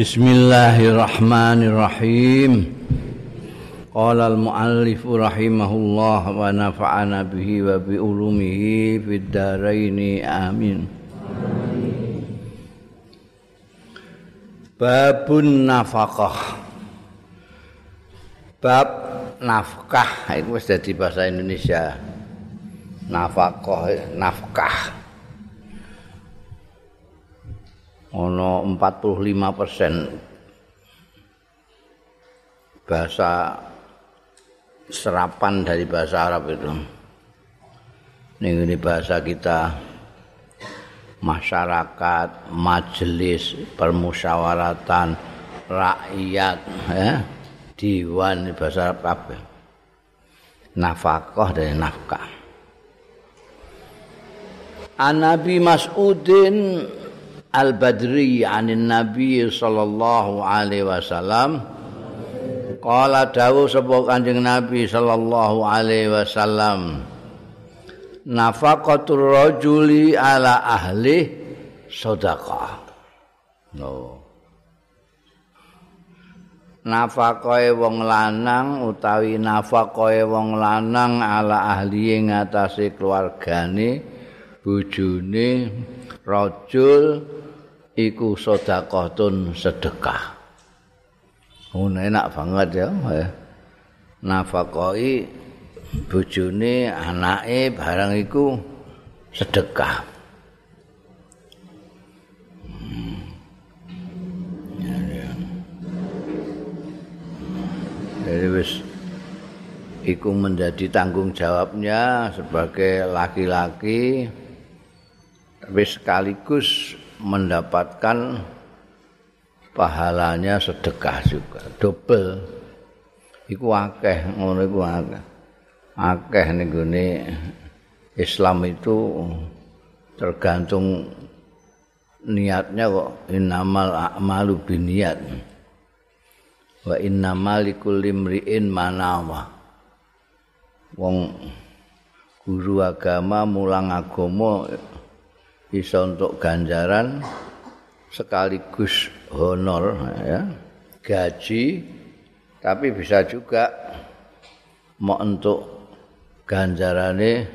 Bismillahirrahmanirrahim. Qala al-muallif rahimahullah wa nafa'ana bihi wa bi ulumihi fid dharain amin. Babun nafaqah. Bab nafkah itu wis dadi bahasa Indonesia. Nafaqah, nafkah. Ono 45 persen bahasa serapan dari bahasa Arab itu. Ini, ini bahasa kita masyarakat, majelis, permusyawaratan, rakyat, ya, diwan bahasa Arab apa? Nafkah dari nafkah. Anabi Mas'udin Al-Badri anin Nabi sallallahu alaihi wasallam Qala dawuh sapa Kanjeng Nabi sallallahu alaihi wasallam Nafaqatur rajuli ala ahli sedekah. No. Nafaqae wong lanang utawi nafaqae wong lanang ala ahli ing ngatasé keluargane bojone rajul iku sedekahun sedekah. Oh, enak banget ya. Nafakoi bojone, anake barang iku sedekah. Hmm. Jadi wis iku menjadi tanggung jawabnya sebagai laki-laki tapi sekaligus mendapatkan pahalanya sedekah juga. Double. Iku akeh ngono iku akeh. Akeh ning Islam itu tergantung niatnya kok. Innamal a'malu biniat wa innamal likulli imri'in manawa. Wong guru agama mulang agama bisa untuk ganjaran sekaligus honor ya. Gaji tapi bisa juga mau untuk ganjarane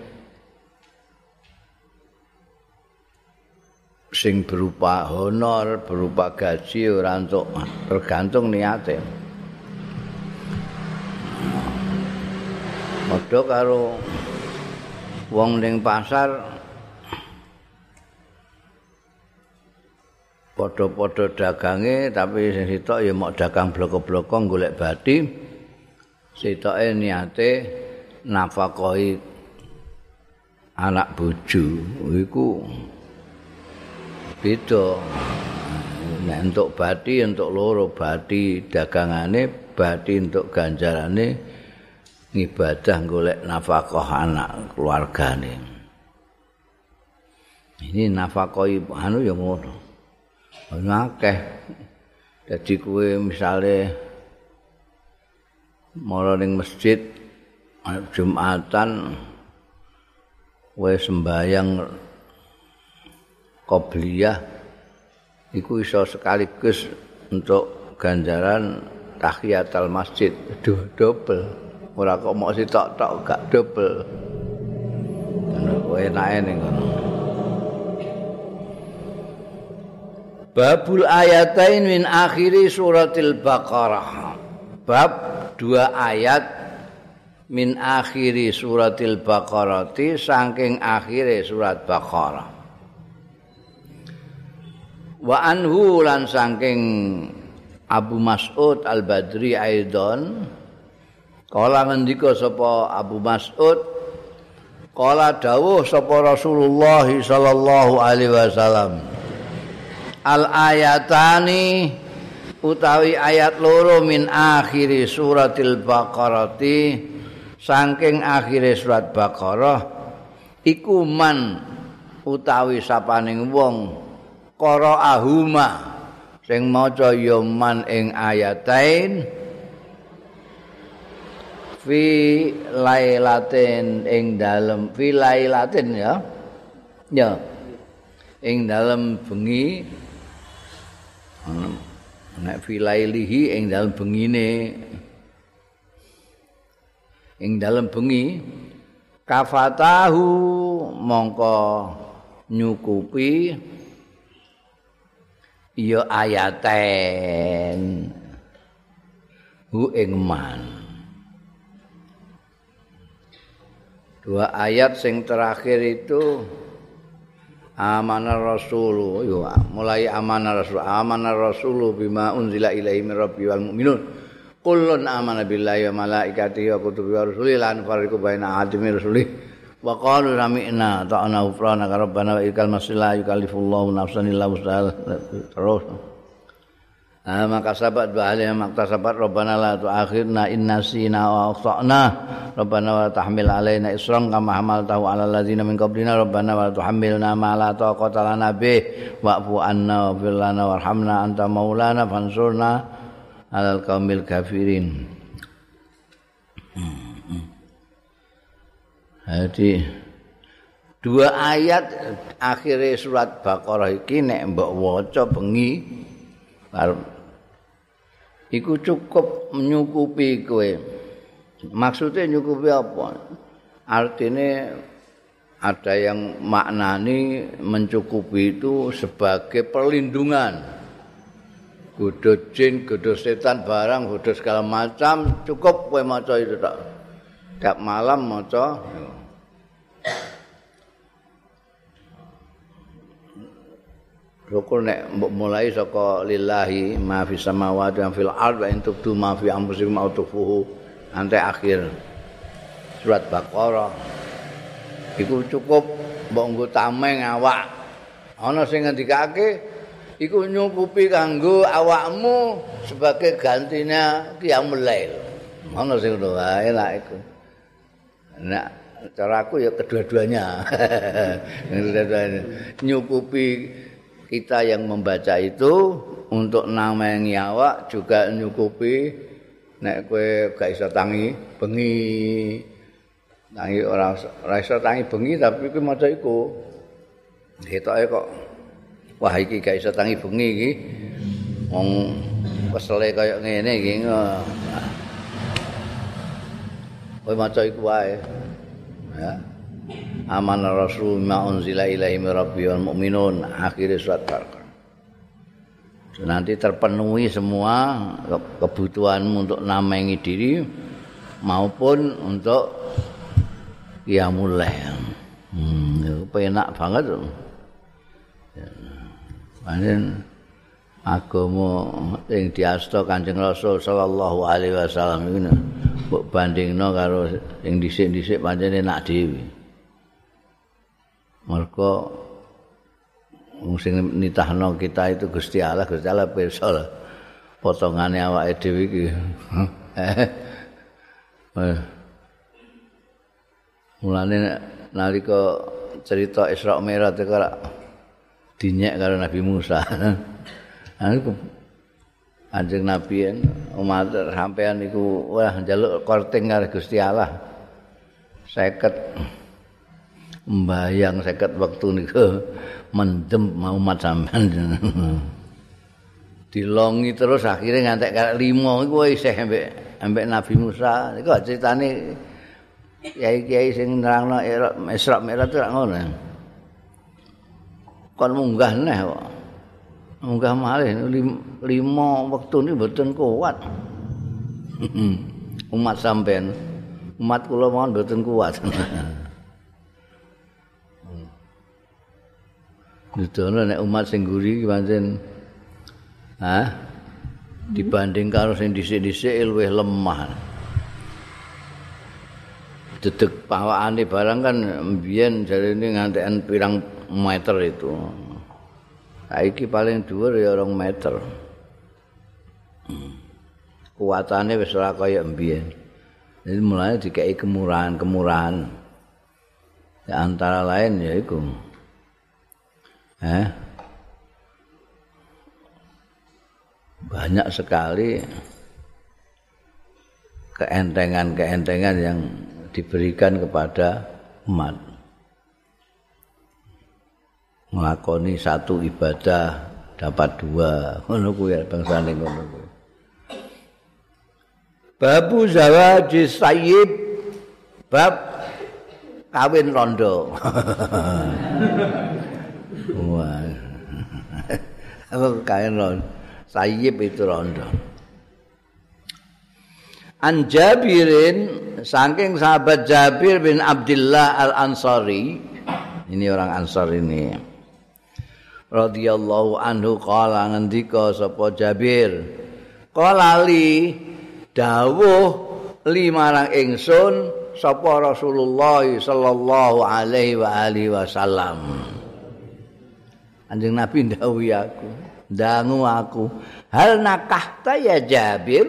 sing berupa honor berupa gaji ora untuk tergantung niate. Padha karo wong ning pasar padha-padha dagange tapi sing sitok ya mok dagang bloko-bloko golek bathi sitoke niate nafakoi anak bojo. Iku beda. Nek entuk bathi entuk loro bathi dagangane bathi entuk ganjarane ngibadah golek nafkah anak keluargane. Ini nafakoi anu ya ngono ana akeh. Dadi kuwe misale mara ning masjid Jumatan kowe sembayang qobliyah iku iso sekaligus untuk ganjaran tahiyatul masjid. Do double ora kok mok sitok-tok gak double kowe enake ning Babul ayatain min akhiri suratil Baqarah. Bab dua ayat min akhiri suratil Baqarah ti saking akhire surat Baqarah. Wa anhu lan saking Abu Mas'ud Al-Badri Aidon kala ngendika sapa Abu Mas'ud kala dawuh sapa Rasulullah sallallahu alaihi wasallam al ayatani utawi ayat loro min akhiri suratil baqarati saking akhire surat baqarah iku man utawi sapaning wong qara'ahuma sing maca ya man ing ayatain fi lailatin ing dalem fi lailatin ya ya ing dalem bengi nek filailihi ing dalem bengine ing dalem bengi kafatahu mongko nyukupi ya ayaten hu ing man. Dua ayat sing terakhir itu amanah rasulu yo mulai amanah rasul. Amanah rasulu bima unzila ilaihi min rabbi wal mu'minun. Kullun amana billahi wa malaikatihi wa kutubihi wa rusulihi lan fariqu baina ahadin rusulihi wa qalu sami'na ta'ana ufrana rabbana wa ikal masila yukallifullahu nafsan illa wus'aha. Terus Ah maka sahabat hal yang makta sahabat Rabbana la tu'akhirna inna sina wa akhtana. Rabbana wa tahmil alaina isran kama hamaltahu ala alladzina min qablina. Rabbana wa tuhammilna ma la taqata lana bih. Wa'fu anna wa fir lana warhamna anta maulana fansurna alal qaumil kafirin. Jadi dua ayat akhirnya surat Baqarah iki nek mbok bengi iku cukup menyukupi kowe. Maksudnya nyukupi apa? Artinya ada yang maknani mencukupi itu sebagai perlindungan. Godo jin, godo setan, barang, godo segala macam cukup kowe maca itu tak. Tiap malam maca. Rukun nek mulai saka lillahi ma fi samawati wa fil ard wa intubdu ma fi anfusikum aw tufuhu sampai akhir surat Baqarah. Iku cukup mbok nggo tameng awak. Ana sing ngendikake iku nyukupi kanggo awakmu sebagai gantinya qiyamul lail. Ana sing ngono wae lah iku. Nah, cara aku ya kedua-duanya. nyukupi kita yang membaca itu untuk namengi awak juga nyukupi nek kowe gak iso tangi bengi. Tangi ora ora iso tangi bengi tapi kowe maca iku. Ketoke kok wah iki gak iso tangi bengi iki. Wong kesele kaya ngene iki kowe maca iku wae. Ya aman rasul ma unzila ilaihi wal mu'minun akhir surat Baqarah. Nanti terpenuhi semua kebutuhanmu untuk namengi diri maupun untuk ya mulai. Hmm, enak banget. Panen agama yang diasta Kanjeng Rasul sallallahu alaihi wasallam iki mbok bandingno karo sing dhisik-dhisik pancene nak dhewe. Mereka sing nitahno kita itu Gusti Allah, Gusti Allah pirsa lah. Potongane awake dhewe iki. Eh. Mulane nalika cerita Isra Mi'raj iku dinyek karo Nabi Musa. Aku Anjing Nabi umat sampean iku wah njaluk korting karo Gusti Allah. 50 mbayang seket waktu niku mendem mau mat sampean. Dilongi terus akhirnya ngantek kali lima iku isih ambek ambek Nabi Musa. Iku ceritane kiai-kiai sing nerangno Isra Mi'raj itu ngono kon munggah neh kok. Munggah malih lima waktu ini mboten kuat. Umat sampean. Umat kula mohon mboten kuat Nudono nek umat sing guri pancen ha dibanding karo sing dhisik-dhisik luwih lemah. Dedek pawakane barang kan mbiyen jarene ngantekan pirang meter itu. Saiki paling dhuwur ya 2 meter. Kuatane wis ora kaya mbiyen. Jadi mulai dikai kemurahan-kemurahan. Ya, antara lain ya itu eh, banyak sekali keentengan-keentengan yang diberikan kepada umat. Melakoni satu ibadah dapat dua. Ngono kuwi bangsane ngono kuwi. Babu zawaji sayyib. Bab kawin rondo. Wah. Apa kawin rondo? Sayyib itu rondo. An Jabirin saking sahabat Jabir bin Abdullah Al Ansari ini orang Ansar ini radhiyallahu anhu qala ngendika sapa Jabir qala li dawuh limarang ingsun sapa Rasulullah sallallahu alaihi wa alihi wasallam Anjing Nabi ndawuhi aku dangu aku. Hal nakahta ya Jabir?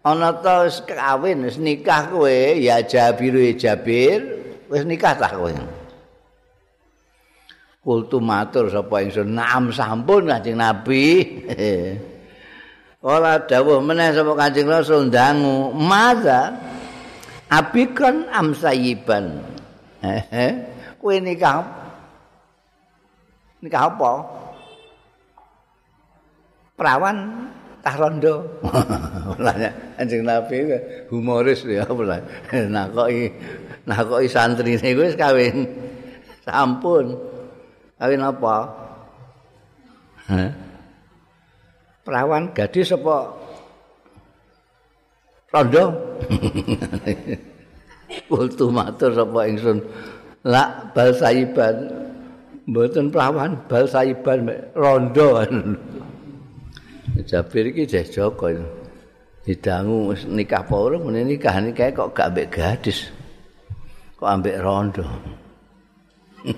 Ana ta wis kawin wis nikah kowe ya Jabir ya Jabir. Wis nikah ta kowe? Kultu matur sapa ingsun naam sampun Kanjeng Nabi. Kala dawuh meneh sapa Kanjeng Rasul ndangu, "Maza abikan am sayiban?" Kowe nikah nikah apa? Perawan tah rondo. Mulane Kanjeng Nabi humoris ya mulane. Nakoki nakoki santrine wis kawin. Sampun. Kawin apa? Perawan gadis apa rondo kultu matur sapa ingsun la bal saiban mboten perawan bal saiban rondo. Jabir iki jeh Joko didangu nikah apa ora mene nikah nikah kok gak ambek gadis. Kok ambek rondo.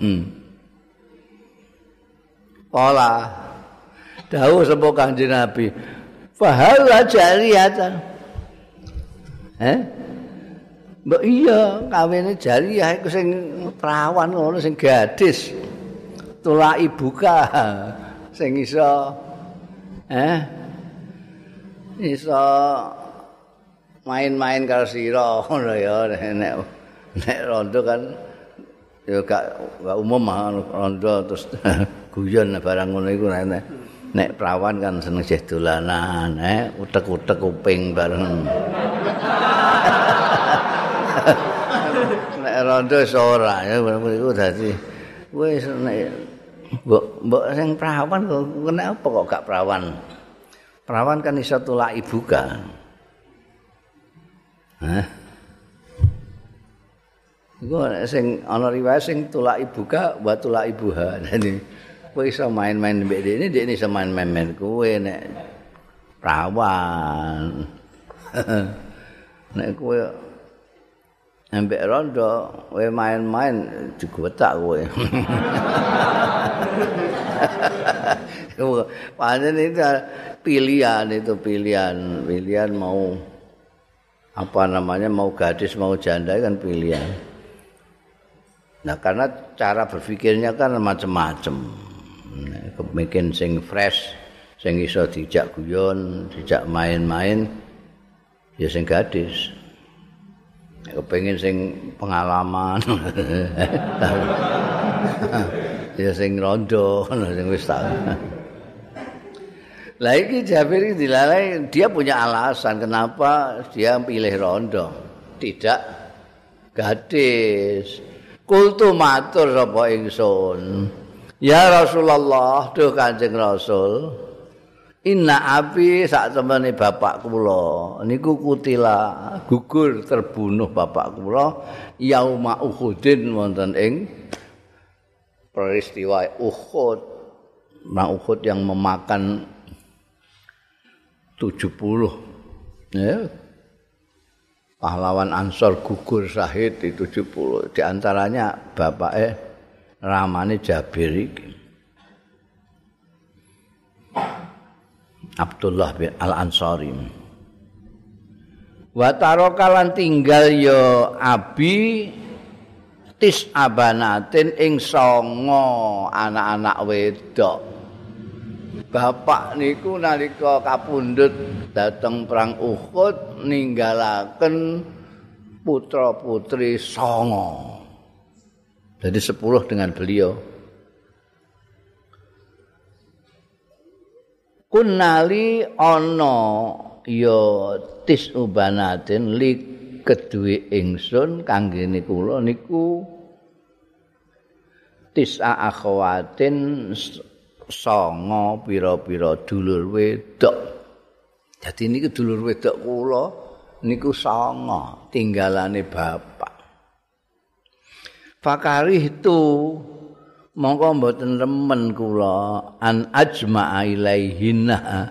Pola dawuh sapa Kanjeng Nabi? Fahal jariyatan eh Mbak iya kawine jariyah iku sing perawan ngono sing gadis tulak ibuka sing iso eh? Iso main-main karo sira ngono ya nek nek rondo kan ya gak, gak umum rondo terus guyon barang ngono iku nek nek perawan kan seneng sih dolanan eh? Utek-utek kuping bareng. Nek rondo ora ya iku dadi wis nek mbok mbok sing perawan kena apa kok gak perawan perawan kan iso tulak ibu kan Hah? Iku sing ana riwayat sing tulak ibu ka wa tulak ibu ha. kowe iso main-main mbek dene dene iso main-main kowe nek prawan nek kowe ambek rondo kowe main-main diguwetak kowe Panen itu pilihan itu pilihan pilihan mau apa namanya mau gadis mau janda kan pilihan. Nah karena cara berpikirnya kan macam-macam. kepengin sing fresh sing iso dijak guyon dijak main-main ya sing gadis kepengin sing pengalaman. Ya sing rondo sing wis tak. Lah iki Jabir dilalai dia punya alasan kenapa dia pilih rondo. Tidak gadis. Kultu matur sapa ingsun. Ya Rasulullah, duh Kanjeng Rasul. Inna abi sak temene bapak kula niku kutila gugur terbunuh bapak kula yauma Uhudin wonten ing peristiwa Uhud. Nah Uhud yang memakan 70 ya. Pahlawan Ansor gugur syahid di 70 di antaranya bapak eh ramane Jabir iki. Abdullah bin Al-Ansari. Wa tarokalan tinggal ya Abi tis abanatin ing songo anak-anak wedok. Bapak niku nalika kapundhut dateng perang Uhud ninggalaken putra-putri songo. Jadi sepuluh dengan beliau. Kunali ana ya tis ubanatin li keduwe ingsun kangge kula niku tis akhawatin songo pira-pira dulur wedok. Dadi niku dulur wedok kula niku songo tinggalane bapak. Fakari itu mongko mboten remen kula an ajma ilaihina.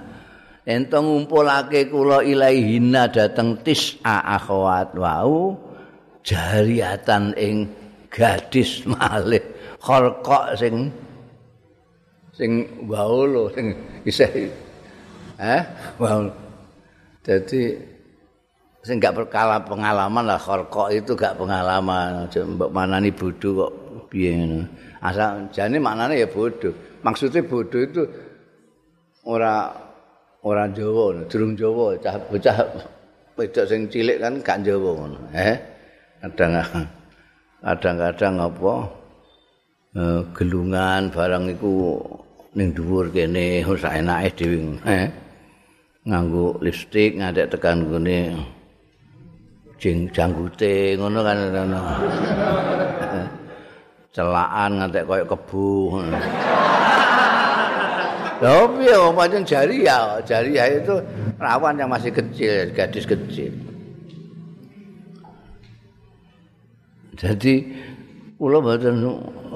Ento ngumpulake kula ilaihina dateng tis'a akhwat wau jariatan ing gadis malih. Khalqa sing sing wau lho sing isih eh wau. Dadi sing gak berkala pengalaman lah khalqa itu gak pengalaman. Mbok manani bodho kok piye ngono asal jane maknane ya bodoh. Maksudnya bodoh itu ora ora Jawa durung Jawa cah bocah wedok sing cilik kan gak Jawa ngono eh? Kadang kadang-kadang apa eh, gelungan barang iku ning dhuwur kene ora enake dhewe eh? Nganggo lipstik ngadek tekan gone jeng janggute ngono kan ngono celaan ngantek koyo kebu. Lha piye pancen jariah, jariah itu rawan yang masih kecil, gadis kecil. Jadi kula mboten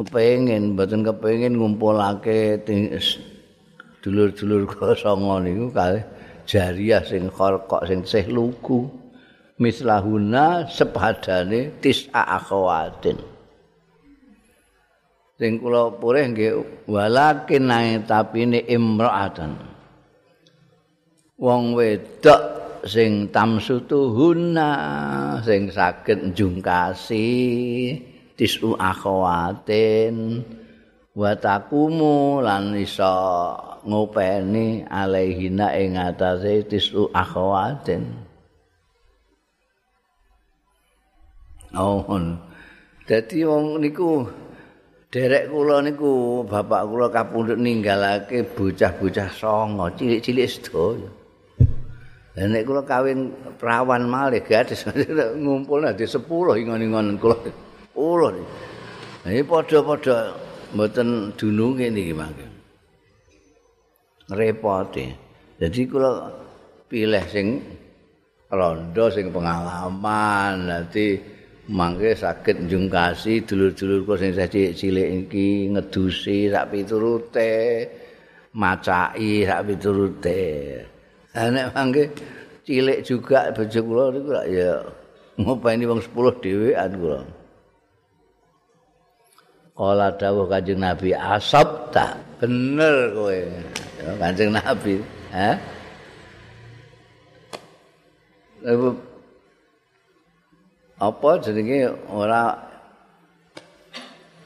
kepengin, mboten kepengin ngumpulake dulur-dulur kula songo niku kalih jariah sing kok sing sih lugu. Mislahuna sepadane tis'a akhawatin. Sing kula purih nggih walakin nang tapine imra'atan. Wong wedok sing tamsutuhuna sing saged njungkasi tisu akhawatin wa takumu lan iso ngopeni alaihina ing atase tisu akhawatin. Oh dadi wong niku derek kula niku bapak kula kapundhut ninggalake bocah-bocah songo cilik-cilik sedaya. Lah nek kula kawin perawan malih gadis ngumpul nanti 10 ingon-ingon kula. Ulo. Ini padha-padha mboten dununge niki mangke. Repote. Jadi kula pilih sing rondo sing pengalaman nanti mangke saged njungkasi dulur-dulurku sing cilik iki ngedusi sak piturute macai sak piturute. Nek mangke cilik juga bojo kula niku ya ngopeni wong 10 dhewean kula. Kala dawuh Kanjeng Nabi asab tak bener kowe. Kanjeng Nabi. Ha apa jenenge ora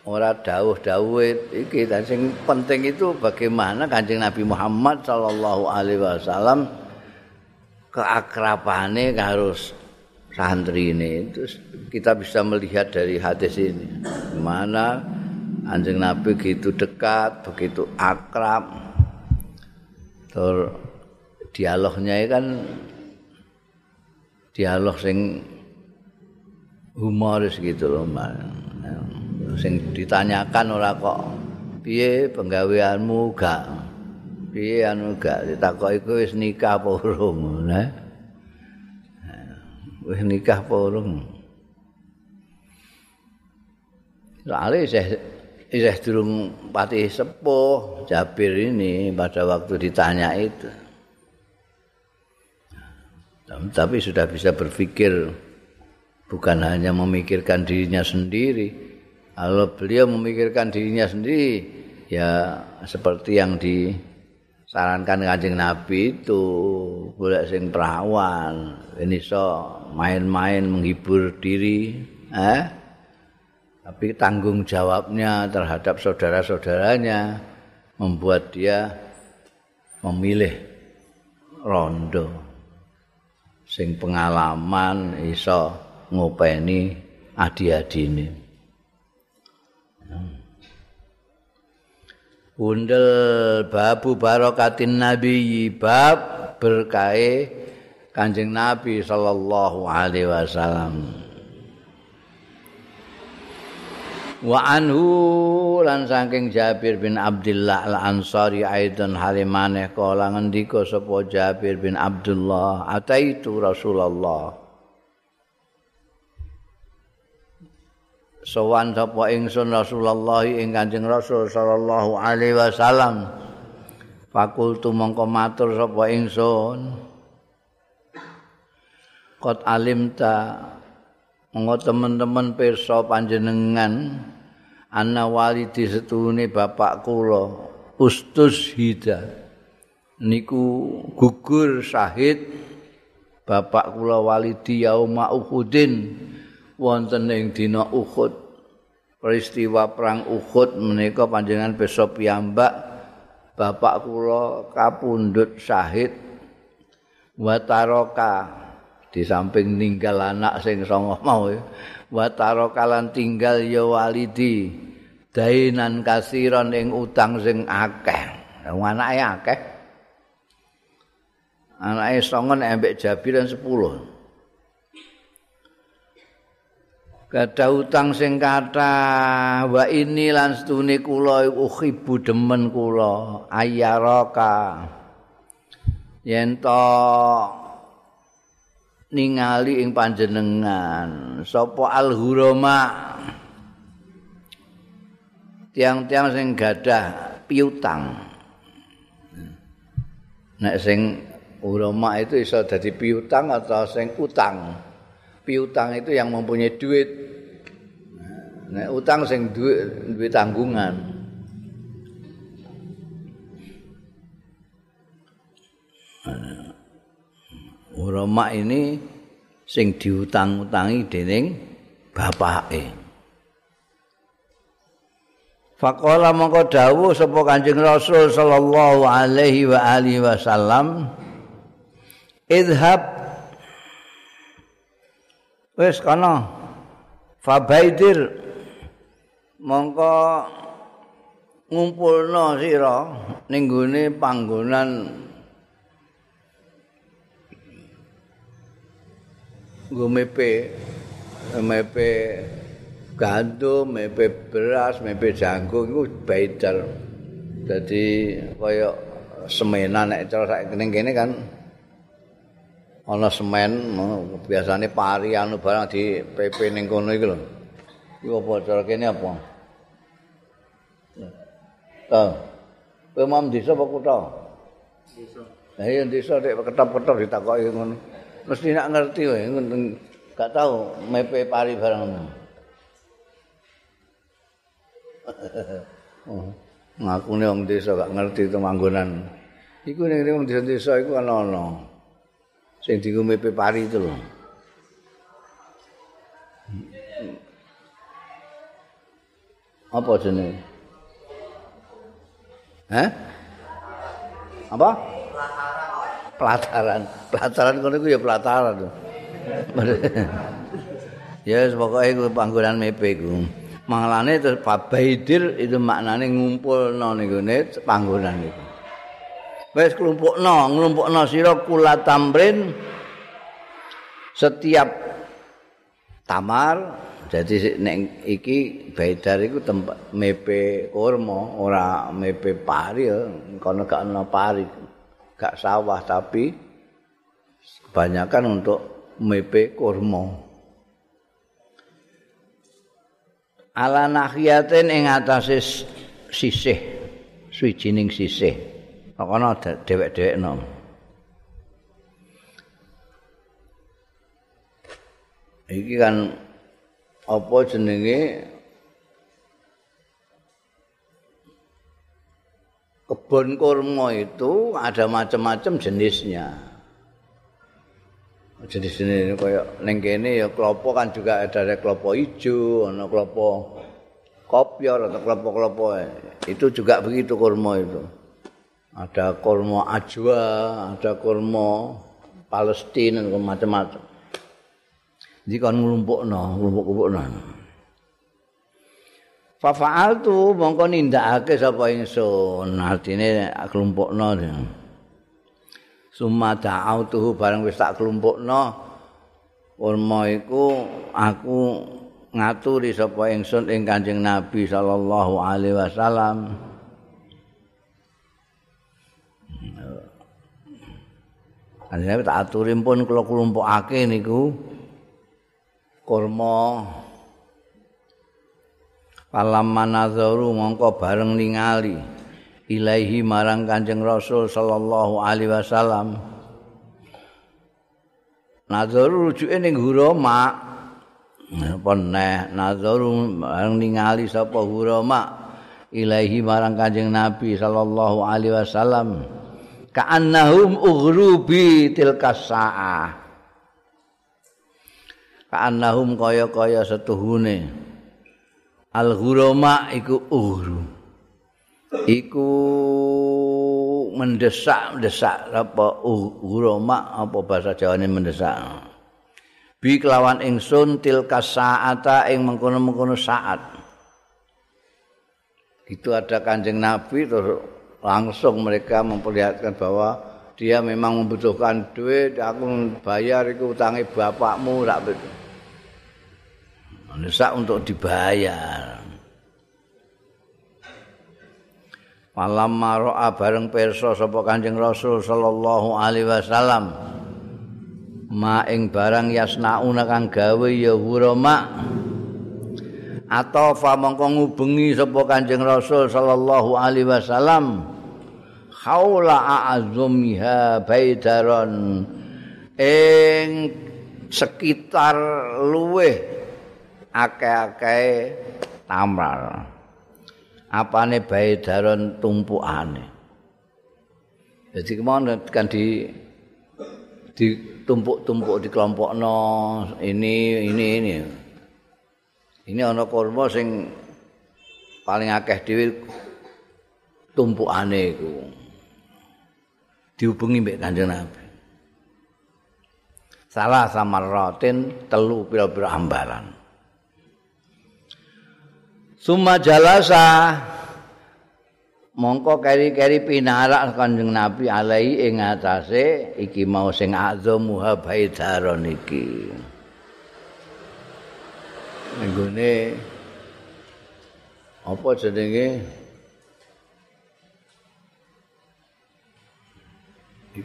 ora dawuh-dawuh iki? Dan sing penting itu bagaimana Kanjeng Nabi Muhammad sallallahu alaihi wasallam keakrabane karo santri ini itu kita bisa melihat dari hadis ini. Mana Kanjeng Nabi begitu dekat begitu akrab. Terus dialognya kan dialog sing humoris gitu loh mbak. Sing ditanyakan ora kok piye penggaweanmu? Gak. Piye anu? Gak. Ditakoki kowe wis nikah apa urung nah wis nikah apa urung? Soalnya isih isih durung pati sepuh Jabir ini pada waktu ditanya itu. Tapi sudah bisa berpikir bukan hanya memikirkan dirinya sendiri. Kalau beliau memikirkan dirinya sendiri, ya seperti yang disarankan kanjeng Nabi itu, boleh sing perawan, ini so main-main menghibur diri, eh? tapi tanggung jawabnya terhadap saudara-saudaranya membuat dia memilih rondo sing pengalaman iso ngopeni adi-adine. bundel babu barokatin nabi bab berkahe kanjeng nabi sallallahu alaihi wasallam wa anhu lan saking Jabir bin Abdullah al Ansari aidan halimane kala ngendika sapa Jabir bin Abdullah ataitu Rasulullah sowan sapa ingsun Rasulullah ing Kanjeng Rasul sallallahu alaihi wasallam. Fakultu mongko matur sapa ingsun. Qad alimta Monggo teman-teman pirsa panjenengan ana walidi setune bapak kula Ustus Hida. Niku gugur syahid bapak kula walidi yauma Uhudin wonten ing dina Uhud. Peristiwa perang Uhud menika panjenengan pirsa piyambak bapak kula kapundhut syahid wa taraka di samping ninggal anak sing songo mau wa kalan tinggal ya walidi dainan kasiron ing utang sing akeh. Anake akeh. Anake songo nek ambek jabiran 10 Kada utang sing kata wa ini lan stune kula ukhibu demen kula ayaraka yen to ningali ing panjenengan sapa al-hurama? Tiang-tiang sing gadah piutang. Nek sing hurama itu iso dadi piutang atau sing utang piutang itu yang mempunyai duit nek utang sing duit duit tanggungan Urama ini sing diutang-utangi dening bapake. Faqala mongko dawuh sapa Kanjeng Rasul sallallahu alaihi wa alihi wasallam idhab wis kana fabaidir. Mongko ngumpulno sira ning panggonan. Nggo mepe gandum, mepe beras, mepe jagung iku baidal. Dadi kaya semenan nek cara sak kene kan ana semen biasane pari anu barang di PP ning kono iku lho. Iku apa cara kene apa? Tah. Kowe mam desa apa kutha? Desa. Lah iya desa nek ketop-ketop ditakoki ngono. mesti nak ngerti wae gak tahu mepe pari barang oh ngakune wong desa gak ngerti itu manggonan iku ning wong desa-desa iku ana ana sing dienggo mepe pari itu lho apa jenenge Hah? Apa? pelataran. Pelataran kono iku ya pelataran. ya pokoke iku panggonan mepe iku. Mangalane terus Babaidir itu maknane ngumpulno ning gone panggonan iku. Wis klumpukno, nglumpukno sira kula tamrin setiap tamar jadi nek iki baidar iku tempat mepe kurma ora mepe pari kono gak ana pari gak sawah tapi kebanyakan untuk mepe kurma. Ala nahiyatin ing atase sisih suwijining sisih. Kono dhewek-dhewek nom. Iki kan apa jenenge kebun kurma itu ada macam-macam jenisnya. Jenis ini kayak neng kene ya klopo kan juga ada klopo hijau, ada klopo kopior atau klopo-klopo itu juga begitu kurma itu. Ada kurma ajwa, ada kurma Palestina dan macam-macam. Jadi kan ngelumpuk no, ngelumpuk-ngelumpuk no. fa fa'altu mongko nindakake sapa ingsun artine kelompokno summa da'autuhu bareng wis tak kelompokno kurma iku aku ngaturi sapa ingsun ing Kanjeng Nabi sallallahu alaihi wasallam Kanjeng tak aturi pun kula kelompokake niku kurma Falam manazaru mongko bareng ningali ilaihi marang Kanjeng Rasul sallallahu alaihi wasallam. Nazaru rujuke ning Hurama. Apa neh nazaru bareng ningali sapa Hurama ilaihi marang Kanjeng Nabi sallallahu alaihi wasallam. Ka'annahum ughrubi tilkas sa'ah. Ka'annahum kaya-kaya setuhune. Al-ghurama iku uhru. Iku mendesak-mendesak apa ghurama apa bahasa Jawane mendesak. Bi kelawan ingsun tilka saata ing mengkono-mengkono saat. Itu ada Kanjeng Nabi terus langsung mereka memperlihatkan bahwa dia memang membutuhkan duit, aku bayar itu utangi bapakmu, tak betul. mendesak untuk dibayar. Malam maro'a bareng perso sapa Kanjeng Rasul sallallahu alaihi wasallam. Ma ing barang yasnauna kang gawe ya hurama. Atau fa mongko ngubengi sapa Kanjeng Rasul sallallahu alaihi wasallam. Haula a'azumiha baidaron ing sekitar luweh akeh-akeh tamral. Apane bae daron tumpukane. Jadi kemana kan di ditumpuk-tumpuk di kelompokno ini ini ini. Ini ana kurma sing paling akeh dhewe tumpukane iku. Dihubungi mbek Kanjeng Nabi. Salah sama rotin telu pira-pira ambaran. Suma jalasa mongko keri-keri pinarak Kanjeng Nabi alai ing atase iki mau sing azam muhabaidaron iki. Nggone apa jenenge?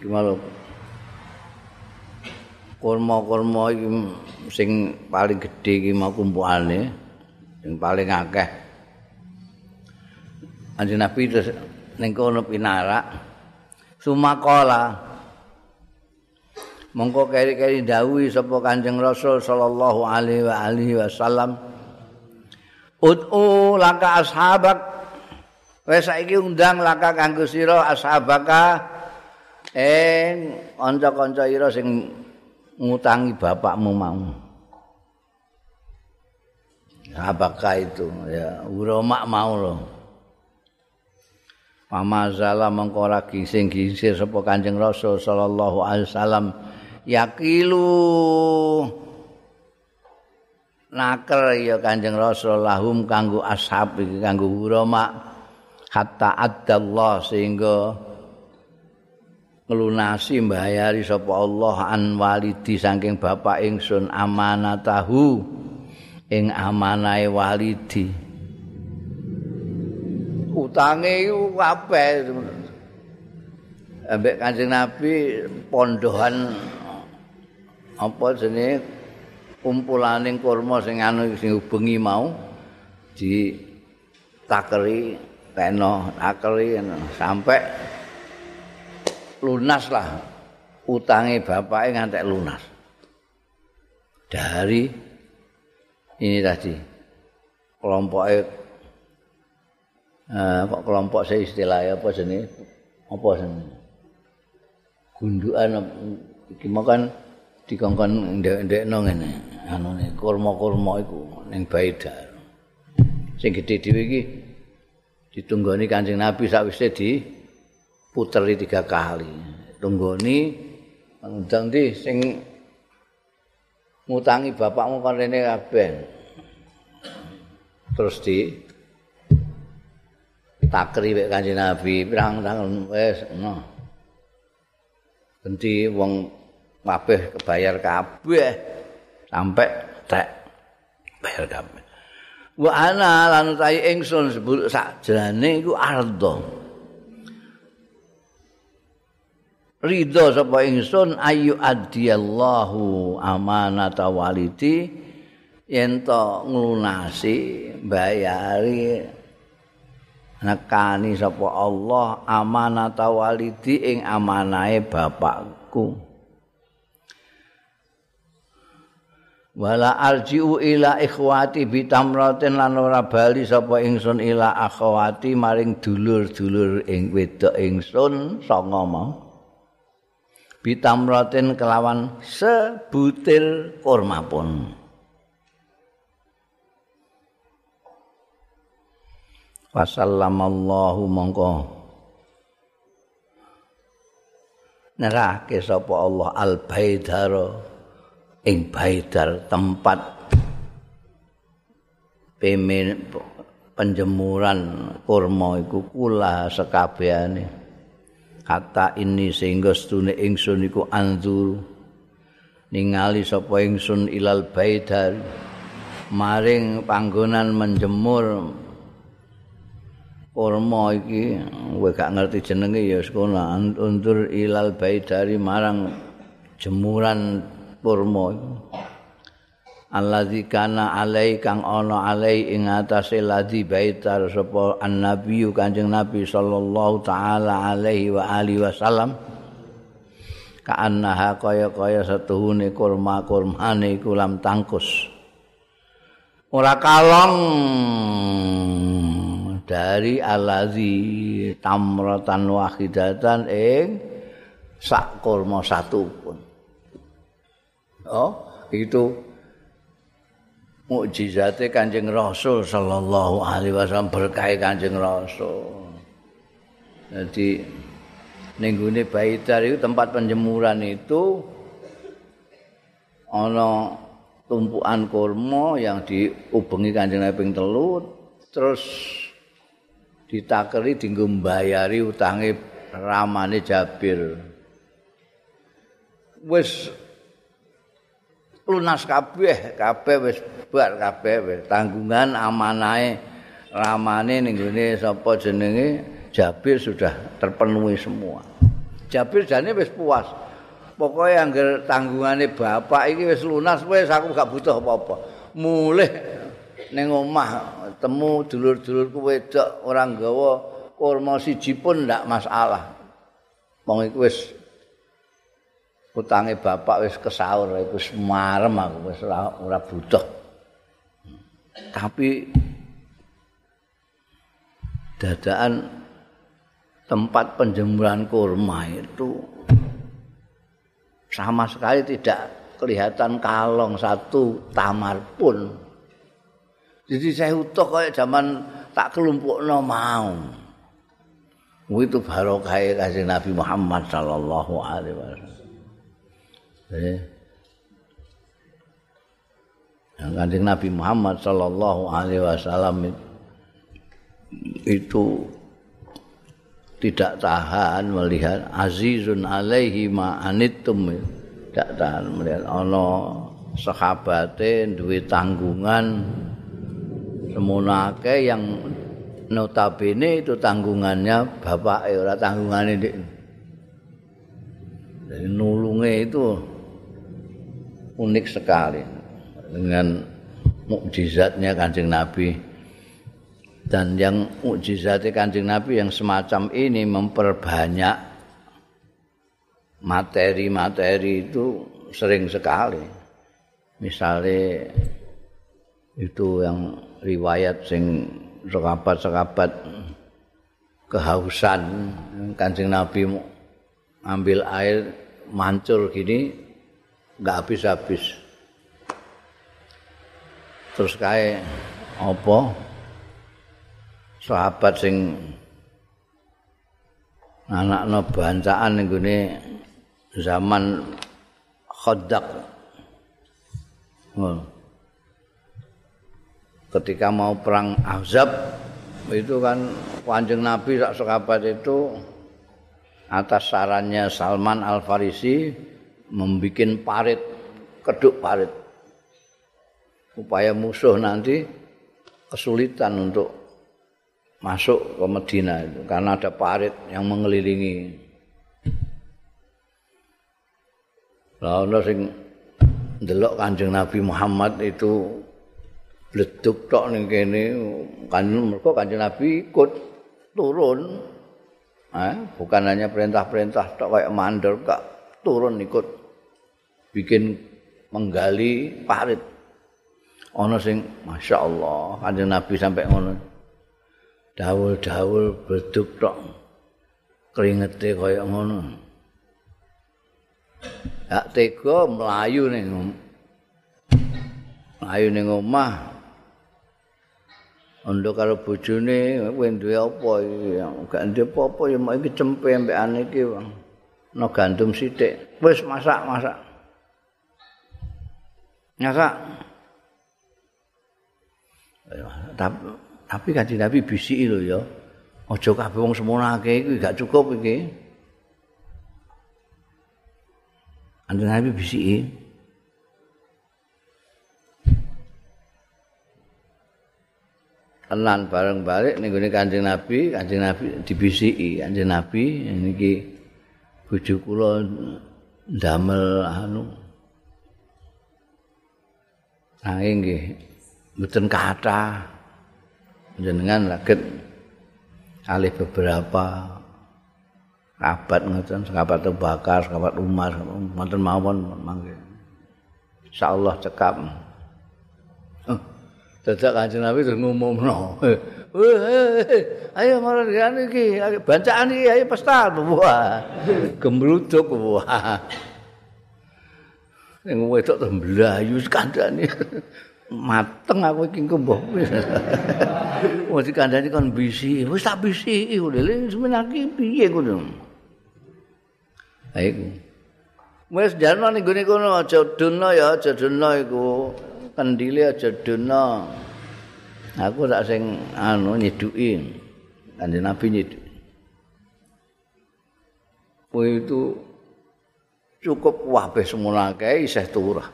Iki malu kurma-kurma iki sing paling gedhe iki mau kumpulane. yang paling akeh. Anjing Nabi terus ning kono pinarak sumakola mongko keri-keri dawuhi sapa Kanjeng Rasul sallallahu alaihi wa alihi wasallam Ud'u laka ashabak wis saiki undang laka kanggo sira ashabaka ing kanca-kanca ira sing ngutangi bapakmu mau. Apakah itu? Ya uromak mau loh. Mama zala mengkora gising gisir sapa Kanjeng Rasul sallallahu alaihi wasallam yakilu. Naker ya Kanjeng Rasul lahum kanggo ashab iki kanggo uromak hatta adallah sehingga ngelunasi mbayari sapa Allah an walidi saking bapak ingsun amanatahu ing amanahe walidi. Utange iku kabeh. Ambek Kanjeng Nabi pondohan apa jenenge? Kumpulaning kurma sing anu sing ubengi mau di takeri teno takeri sampai lunas lah. Utange bapake ngantek lunas. Dari ini tadi. Kelompok eh, kok kelompok saya istilahnya apa sini apa sini gundukan iki kan dikongkon ndek-ndek nang ngene. Anu ne kurma-kurma iku ning baidar. Sing gedhe dhewe iki ditunggoni Kanjeng Nabi sakwise di puteri tiga kali tunggoni ngundang di sing ngutangi bapakmu kan rene kabeh. Terus di takri wek kanjeng Nabi pirang tahun wis no. Ganti wong kabeh kebayar kabeh sampai tek bayar kabeh. Wa ana lan tai ingsun sebut sakjane iku ardo. Ridho sapa ingsun ayu adiyallahu amanata walidi. Yen to nglunasi bayari nekani sapa Allah amanata walidi ing amanahe bapakku. Wala arjiu ila ikhwati bitamratin lan ora bali sapa ingsun ila akhwati maring dulur-dulur ing wedok ingsun sanga mau bitamratin kelawan sebutir kurma pun. Wasallamallahu mongko nerake sapa Allah al baidara ing baidar tempat pemen penjemuran kurma iku kula sekabehane kata ini sehingga stune ingsun iku anzur. Ningali sapa ingsun ilal baidar. Maring panggonan menjemur. Kurma iki kowe gak ngerti jenenge ya sekono undur ilal baidari marang jemuran kurma iku Alladzi kana alai kang ana alai ing atase ladzi baitar sapa annabi Kanjeng Nabi sallallahu taala alaihi wa alihi wasallam kaannaha kaya-kaya setuhune kurma-kurmane iku lam tangkus ora kalong dari alazi tamratan wahidatan ing sak kurma satu pun. Oh, itu mukjizate Kanjeng Rasul sallallahu alaihi wasallam berkah Kanjeng Rasul. Jadi ning gone Baitar itu tempat penjemuran itu ana tumpukan kurma yang diubengi Kanjeng Nabi ping terus ditakeri dinggo mbayari utange ramane Jabir. Wis lunas kabeh, kabeh wis bar kabeh wis tanggungan amanahe ramane ning gone sapa jenenge Jabir sudah terpenuhi semua. Jabir jane wis puas. Pokoknya anggar tanggungane bapak iki wis lunas wis aku gak butuh apa-apa. Mulih ning omah temu dulur-dulurku wedok orang gawa kurma siji pun ndak masalah. Wong iku wis utange bapak wis kesaur iku wis marem aku wis ora butuh. Tapi dadaan tempat penjemuran kurma itu sama sekali tidak kelihatan kalong satu tamar pun. Jadi saya utuh kayak zaman tak kelompokno mau. Itu barokah kasih Nabi Muhammad sallallahu alaihi wasallam. Eh. Yang kanjeng Nabi Muhammad sallallahu alaihi wasallam itu tidak tahan melihat azizun alaihi ma anittum tidak tahan melihat ana sahabate duwe tanggungan semunake yang notabene itu tanggungannya bapak ora tanggungannya dik. Jadi nulungnya itu unik sekali. Dengan mukjizatnya kancing Nabi. Dan yang mukjizatnya kancing Nabi yang semacam ini memperbanyak materi-materi itu sering sekali. Misalnya itu yang riwayat sing sekabat-sekabat kehausan. Kancing Nabi ambil air mancur gini nggak habis-habis. Terus kayak apa? Sahabat sing anak no bancaan ini zaman khodak oh. ketika mau perang Ahzab itu kan Kanjeng Nabi sak sekabat itu atas sarannya Salman Al Farisi membuat parit keduk parit. Upaya musuh nanti kesulitan untuk masuk ke Medina itu karena ada parit yang mengelilingi. Lalu sing delok Kanjeng Nabi Muhammad itu bleduk tok ning kene kan mergo Kanjeng Nabi ikut turun. Eh, bukan hanya perintah-perintah tok kayak mandor kak turun ikut bikin menggali parit ana sing masyaallah Kanjeng Nabi sampai ngono dawul-dawul bleduk tok keringete kaya ngono ya tega melayu ning melayu ning omah Ondo karo bojone kowe duwe apa iki? Gak duwe apa-apa ya mek iki cempe ambekane iki, Bang. No gandum sithik. Wis masak, masak. Masak. Tapi tapi kanjeng Nabi bisiki lho ya. Aja kabeh wong semono akeh iki gak cukup iki. Kanjeng Nabi bisiki. tenan bareng balik ning gone Kanjeng Nabi, Kanjeng Nabi dibisiki Kanjeng Nabi niki bojo kula ndamel anu. Nanging nggih mboten kathah jenengan lagi alih beberapa kabat ngoten sekabat bakar sekabat umar ngoten mawon mangke insyaallah cekap dadak kanjeng Nabi terus ngumumno. Ayo marang ngene iki, bacaan iki ayo pesta wah. Gemruduk wah. Ning wedok terus mlayu kandhane. Mateng aku iki kembuh. Wis kandhane kon bisi, wis tak bisi lho semenaki piye ngono. Ayo. Wis jarno ning gone kono aja dono ya, aja dono iku. kendile aja dono. Aku tak sing anu nyeduki. Kanjeng Nabi nyeduki. Kowe itu cukup wabeh semula kae isih turah.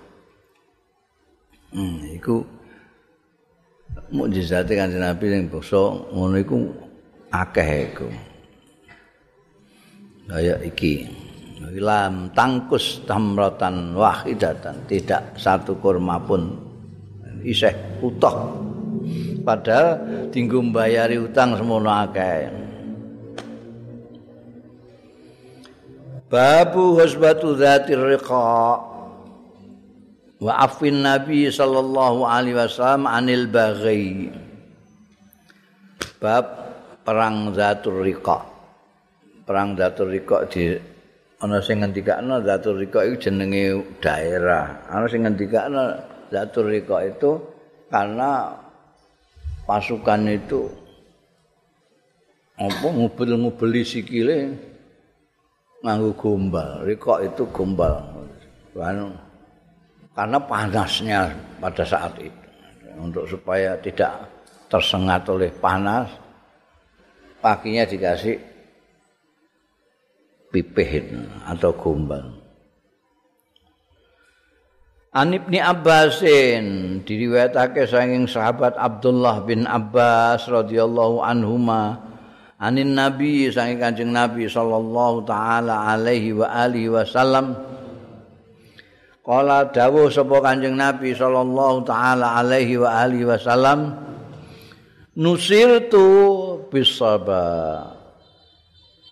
Hmm, iku mukjizat Kanjeng Nabi sing basa ngono iku akeh iku. Kaya iki. Lam tangkus tamratan wahidatan tidak satu kurma pun isih utuh. Padahal dinggo mbayari utang semono akeh. Babu husbatu dzatir riqa wa afin nabi sallallahu alaihi wasallam anil baghi. Bab perang zatur riqa. Perang zatur riqa di ana sing ngendikane zatur riqa iku jenenge daerah. Ana sing ngendikane Zatul Rika itu karena pasukan itu apa ngubel-ngubeli sikile nganggo gombal. Rika itu gombal. Karena panasnya pada saat itu. Untuk supaya tidak tersengat oleh panas, pakinya dikasih pipih atau gombal. An Ibni Abbasin diriwayatake saking sahabat Abdullah bin Abbas radhiyallahu anhuma anin Nabi saking Kanjeng Nabi sallallahu taala alaihi wa alihi wasallam. Kala dawuh sapa Kanjeng Nabi sallallahu taala alaihi wa alihi wasallam nusirtu bisaba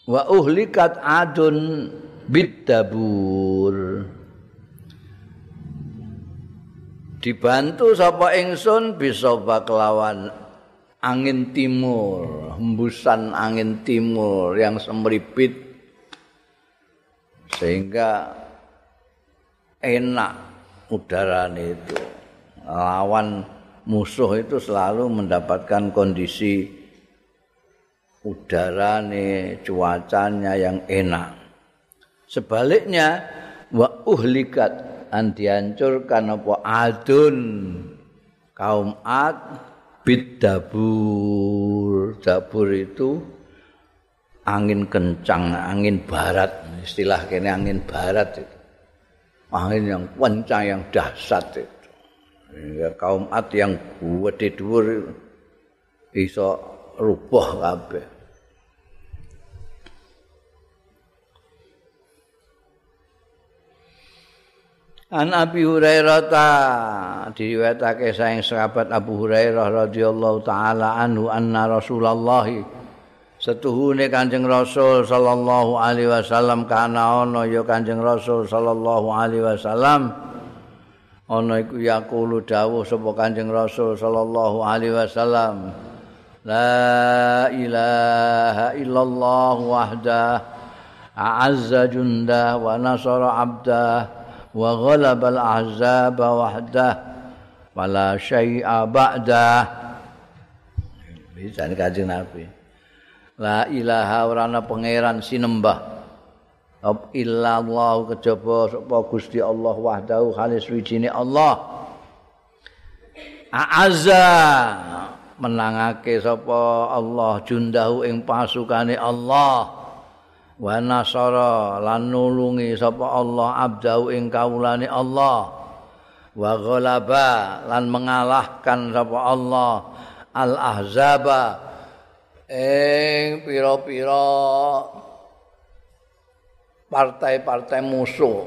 wa uhlikat adun bidabur. Dibantu sapa ingsun bisa baklawan angin timur, hembusan angin timur yang semripit sehingga enak udara itu. Lawan musuh itu selalu mendapatkan kondisi udara cuacanya yang enak. Sebaliknya wa uhlikat an dihancurkan apa adun kaum ad bid dabur. Dabur itu angin kencang angin barat. Istilah kene angin barat itu. Angin yang kencang yang dahsyat itu. Ya, kaum at yang gede dhuwur iso rubuh kabeh An Abi Hurairah ta diriwayatake saking sahabat Abu Hurairah radhiyallahu taala anhu anna Rasulullah setuhune Kanjeng Rasul sallallahu alaihi wasallam kana ana ya Kanjeng Rasul sallallahu alaihi wasallam ana iku yaqulu dawuh sapa Kanjeng Rasul sallallahu alaihi wasallam La ilaha illallah wahdah a'azza jundah wa nasara abdah wa ghalabal ahzaba wahdah wala syai'a ba'da bisa kanjeng Nabi. La ilaha ora ana pangeran sinembah. Ob illallah kejaba sapa Gusti Allah wahdahu khalis wijine Allah. A'azza menangake sapa Allah jundahu ing pasukane Allah wa nasara lan nulungi sapa Allah abdau ing kawulane Allah. Wa ghalaba lan mengalahkan sapa Allah. Al ahzaba ing pira-pira partai-partai musuh.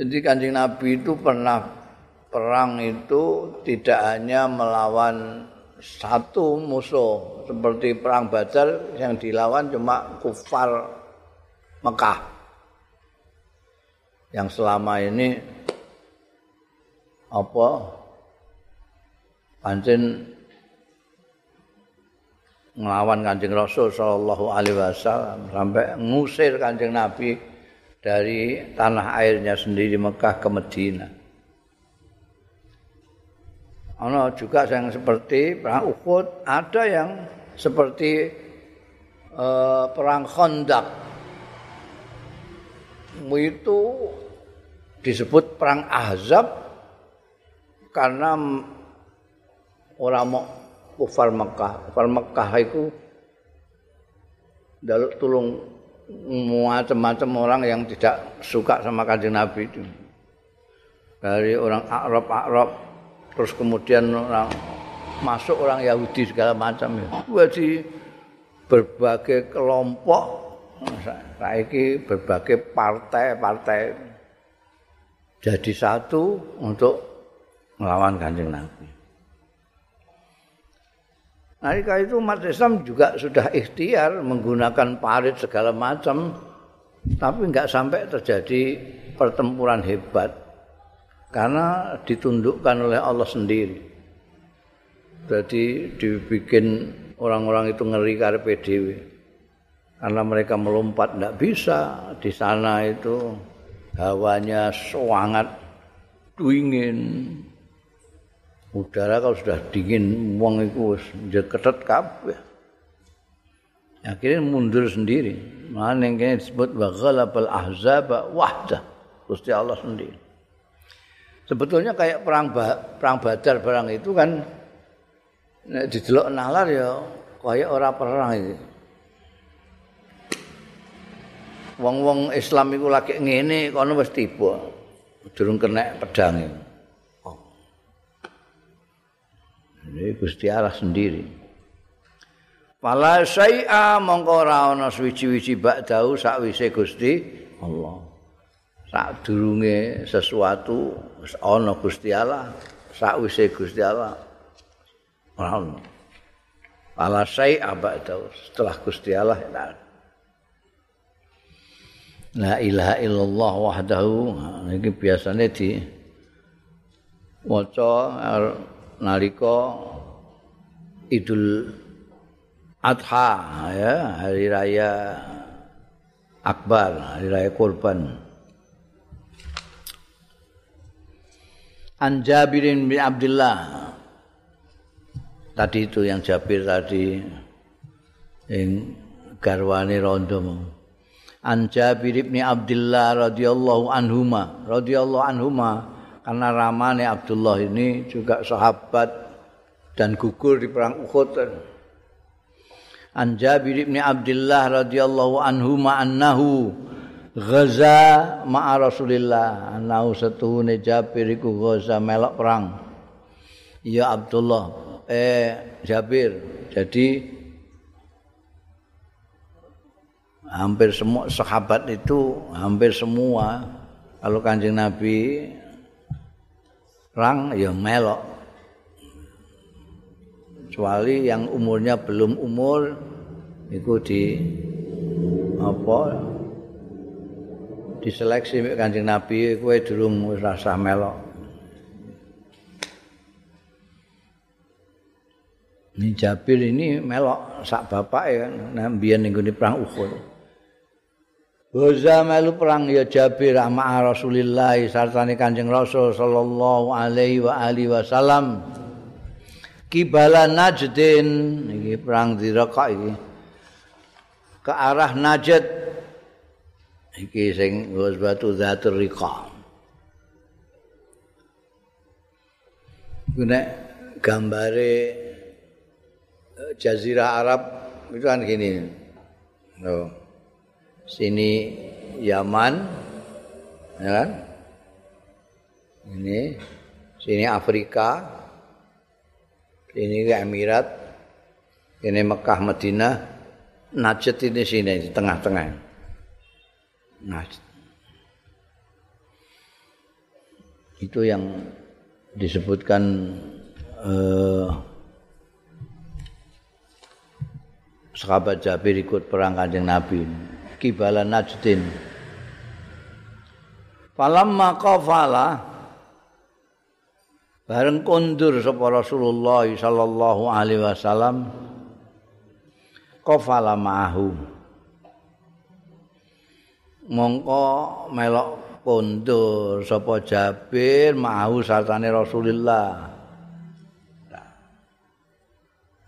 Jadi kanjeng Nabi itu pernah perang itu tidak hanya melawan satu musuh seperti perang Badar yang dilawan cuma kufar Mekah yang selama ini apa pancen ngelawan kanjeng Rasul Shallallahu Alaihi Wasallam sampai ngusir kanjeng Nabi dari tanah airnya sendiri Mekah ke Medina. Ana juga yang seperti perang Uhud, ada yang seperti uh, perang Khandaq. Itu disebut perang Ahzab karena orang mau kufar Mekah. Kufar Mekah itu daluk tulung macam-macam orang yang tidak suka sama kanjeng Nabi itu. Dari orang Arab-Arab terus kemudian orang masuk orang Yahudi segala macam ya. Jadi berbagai kelompok saiki berbagai partai-partai jadi satu untuk melawan Kanjeng Nabi. Nalika itu umat Islam juga sudah ikhtiar menggunakan parit segala macam, tapi nggak sampai terjadi pertempuran hebat. Karena ditundukkan oleh Allah sendiri. Jadi dibikin orang-orang itu ngeri karena PDW. Karena mereka melompat tidak bisa di sana itu hawanya sangat dingin. Udara kalau sudah dingin, uang itu ketet kabeh. Akhirnya mundur sendiri. Mana yang disebut baghalabal ahzaba wahda. Gusti Allah sendiri. Sebetulnya kayak perang ba perang badar barang itu kan nek didelok nalar ya kayak ora perang itu wong-wong Islam iku lagi ngene kono wis tiba durung kena pedang oh. ini Gusti Allah sendiri Fala syai'a mongko ora ana suwi-wiji ba'dahu sakwise Gusti Allah. Sak durunge sesuatu ana Gusti Allah sakwise Gusti Allah. Ora ono ala sai setelah Gusti Allah la ilaha illallah wahdahu iki biasane di waca nalika Idul Adha ya hari raya Akbar hari raya kurban An Jabirin bin Abdullah. Tadi itu yang Jabir tadi yang garwani rondo. An Jabir bin Abdullah radhiyallahu anhuma, radhiyallahu anhuma karena ramane Abdullah ini juga sahabat dan gugur di perang Uhud. An Jabir bin Abdullah radhiyallahu anhu ma'annahu ghaza ma'a Rasulillah. Annahu satuhune Jabir iku ghaza melok perang. Ya Abdullah, eh Jabir. Jadi hampir semua sahabat itu hampir semua kalau Kanjeng Nabi perang ya melok kecuali yang umurnya belum umur itu di apa diseleksi mek Kanjeng Nabi kowe durung wis rasa melok Ini Jabir ini melok sak bapak ya kan mbiyen ning perang Uhud. Goza melu perang ya Jabir sama Rasulillah sartane Kanjeng Rasul sallallahu alaihi wa alihi wasallam. kibala najdin iki perang diraka iki ke arah najd iki sing batu zatur riqa gune gambare eh, jazirah Arab itu kan gini no. sini Yaman ya kan ini sini Afrika ini Emirat, ini Mekah, Madinah, Najd ini sini di tengah-tengah. Najd. Itu yang disebutkan eh, sahabat Jabir ikut perang kanjeng Nabi. Kibala Najdin. Falamma qafala bareng kondur sapa Rasulullah sallallahu alaihi wasallam qafala ma'ahu mongko melok kondur sapa Jabir ma'ahu sartane Rasulullah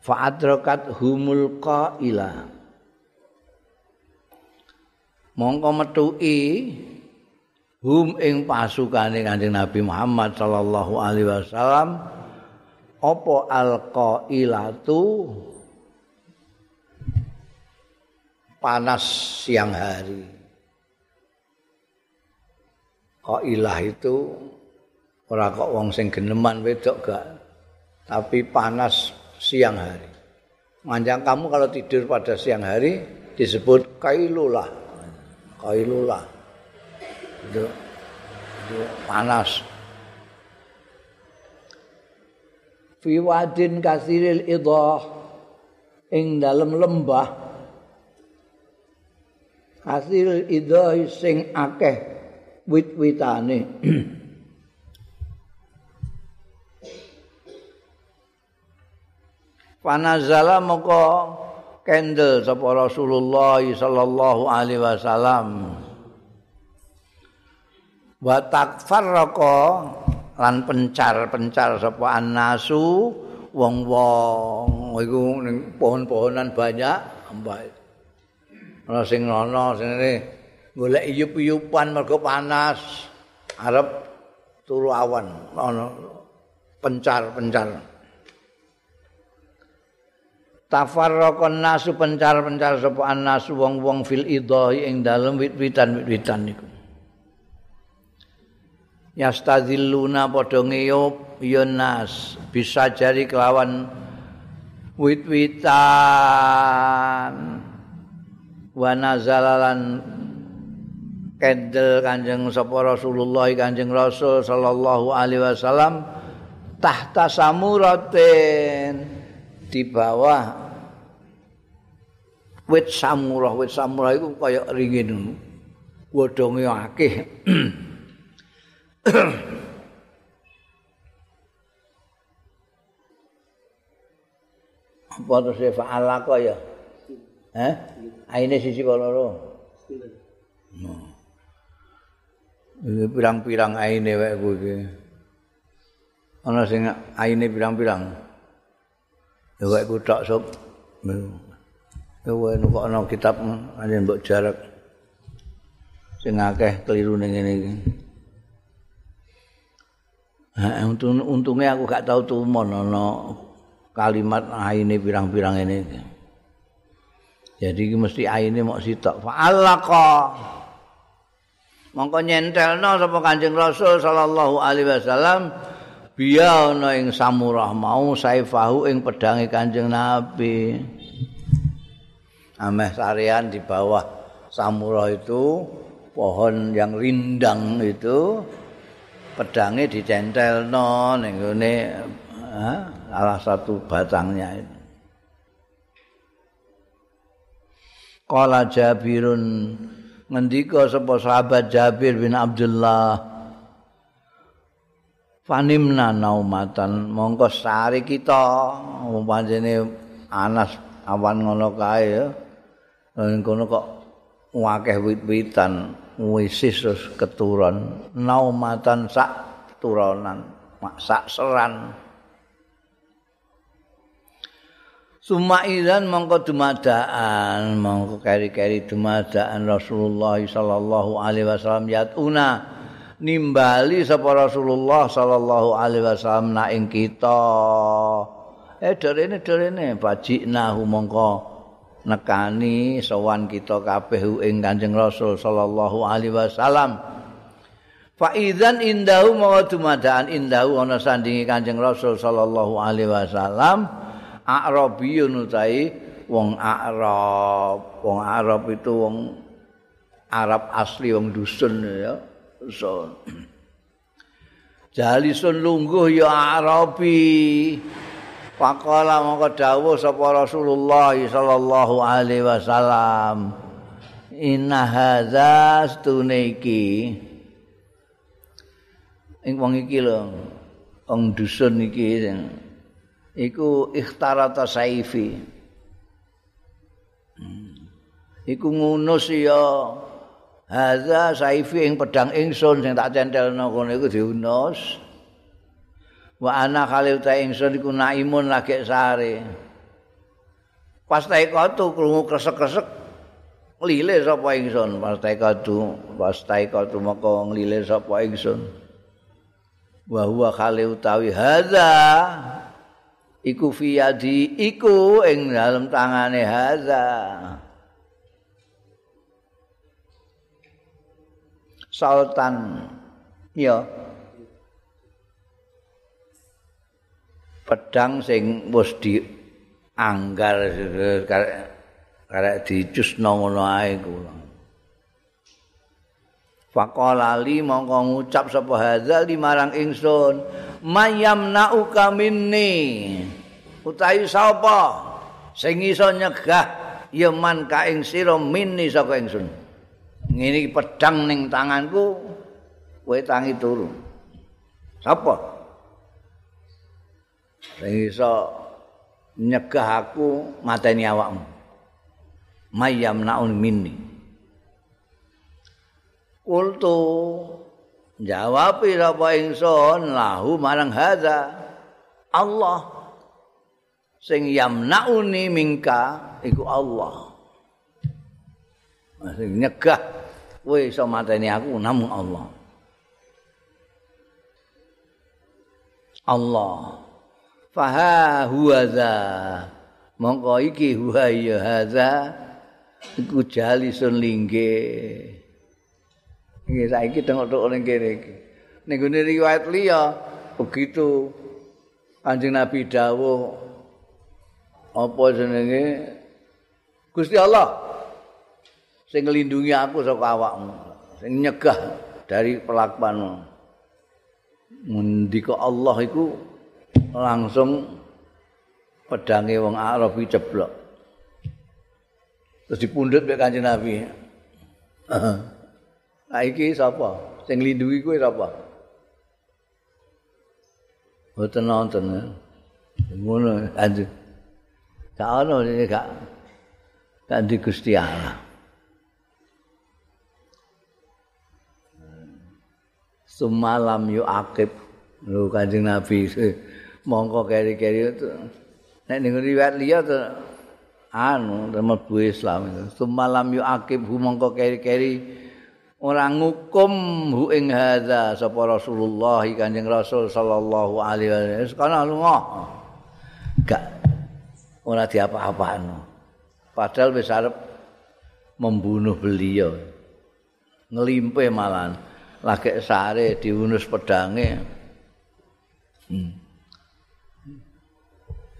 fa'adrakat humul qaila. Mongko metuki hum ing pasukane Kanjeng Nabi Muhammad sallallahu alaihi wasallam apa alqailatu panas siang hari qailah itu ora kok wong sing geneman wedok gak tapi panas siang hari. Manjang kamu kalau tidur pada siang hari disebut kailulah. Kailulah. Itu, itu panas. Fi wadin kasiril idah ing dalam lembah. Kasiril idah sing akeh wit-witane. Panazala moko kendel sapa Rasulullah sallallahu alaihi wasallam. wa takfarraqa lan pencar-pencar sapa annasu wong-wong iku ning pohon-pohonan banyak mbak ana sing ana sing golek iyup-iyupan mergo panas. Arep turu awan ana pencar-pencar. Tafarraqan nasu pencar-pencar sapa annasu wong-wong fil idahi ing dalem wit-witan wit-witan niku yastadzilluna padha ngeyup ya nas bisa jari kelawan wit-witan. Wa nazalalan kendel kanjeng sapa Rasulullah kanjeng Rasul sallallahu alaihi wasallam tahta samuratin di bawah wit samurah wit samurah itu kaya ringin godhonge akeh Apa terus ya fa'ala kok ya? Eh? Aine sisi kok loro. No. Pirang-pirang aine wae kuwi. Ana sing aine pirang-pirang. Ya wae ku tok sop. Ya wae kok ana kitab anjen mbok jarak. Sing akeh keliru ning ngene iki. untung untungnya aku gak tahu tumon ana kalimat aine pirang-pirang jadi iki mesti aine mok sitok fa'alaqa mongko nyentelno sapa Kanjeng Rasul sallallahu alaihi wasallam biya ana ing samurah mau saifahu ing pedange Kanjeng Nabi ameh sarean di bawah samurah itu pohon yang rindang itu pedangnya dicentelno ning ngene salah satu batangnya itu. Qala Jabirun ngendika sapa sahabat Jabir bin Abdullah? Fanimna naumatan mongko sari kita. Umpamane Anas awan ngono kae ya. Ngono kok wakeh wit-witan wisis terus keturun naumatan sak turunan sak seran Suma idzan mongko dumadaan mongko keri-keri dumadaan Rasulullah sallallahu alaihi wasallam yatuna. Nimbali sapa Rasulullah sallallahu alaihi wasallam na ing kita. Eh derene derene bajikna mongko nekani sowan kita kabeh ing Kanjeng Rasul sallallahu alaihi wasallam. Fa idzan indahu mongko dumadaan indahu ana sandingi Kanjeng Rasul sallallahu alaihi wasallam Arabiyun utai wong Arab. Wong Arab itu wong Arab asli wong dusun ya. So. Jalisun lungguh ya Arabi. Faqala maka dawuh sapa Rasulullah sallallahu alaihi wasallam. Inna hadza stuniki. Ing wong iki lho. Wong dusun iki sing iku ikhtarata saifi. Iku ngunus ya hadza saifi ing pedang ingsun sing tak centelno kono iku diunus. Wa ana khalil ta ingsun iku naimun lagi sare pas ta iku tu krungu kresek-kresek lile sapa ingsun? Pas ta iku pas ta iku moko nglile sapa ingsun? Wa huwa khalil utawi hadza iku fiyadi iku ing dalam tangane hadza sultan ya pedang sing wis dianggar karek dicusno ngono ae kula Faqala li mongko ngucap sapa hadza li marang ingsun mayamnauka minni. Utawi sapa? Sing iso nyegah ya man ka ing sira minni saka ingsun. Ngene pedang ning tanganku kowe tangi turu. Sapa? Sing iso nyegah aku mateni awakmu. Mayamnaun minni. Kultu jawab sapa ingsun lahu marang hadza Allah sing yamnauni mingka iku Allah. Sing nyegah kowe iso mateni aku namung Allah. Allah. Faha huwaza. Mongko iki huwa ya hadza iku jalisun lingge. Iki saiki tengok-tengok ning kene iki. Ning riwayat liya begitu Kanjeng Nabi dawuh apa jenenge? Gusti Allah sing nglindungi aku saka awakmu sing nyegah dari pelakuanmu ngendika Allah iku langsung pedange wong Arab ceblok terus dipundhut mek Kanjeng Nabi. Nah iki sapa? Sing nglindungi kowe sapa? Boten nonton ya. Ngono anjir. Gak ono ini gak gak di Gusti Allah. Semalam yu akib lu kanjeng Nabi mongko keri-keri itu nek ning riwayat liya to anu mlebu Islam itu semalam yu akib mongko keri-keri orang ngukum hu ing hadza sapa Rasulullah kanjeng Rasul sallallahu alaihi wasallam kana lunga gak ora diapa-apano. Padahal wis arep membunuh beliau. Ngelimpe malan. Lagi sare diunus pedange. Hmm.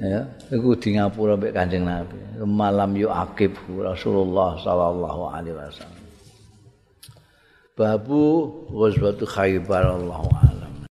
Ya, iku di ngapura mbek Kanjeng Nabi. Malam yu akib Rasulullah sallallahu alaihi wasallam. Babu ghazwatu Khaybar Allahu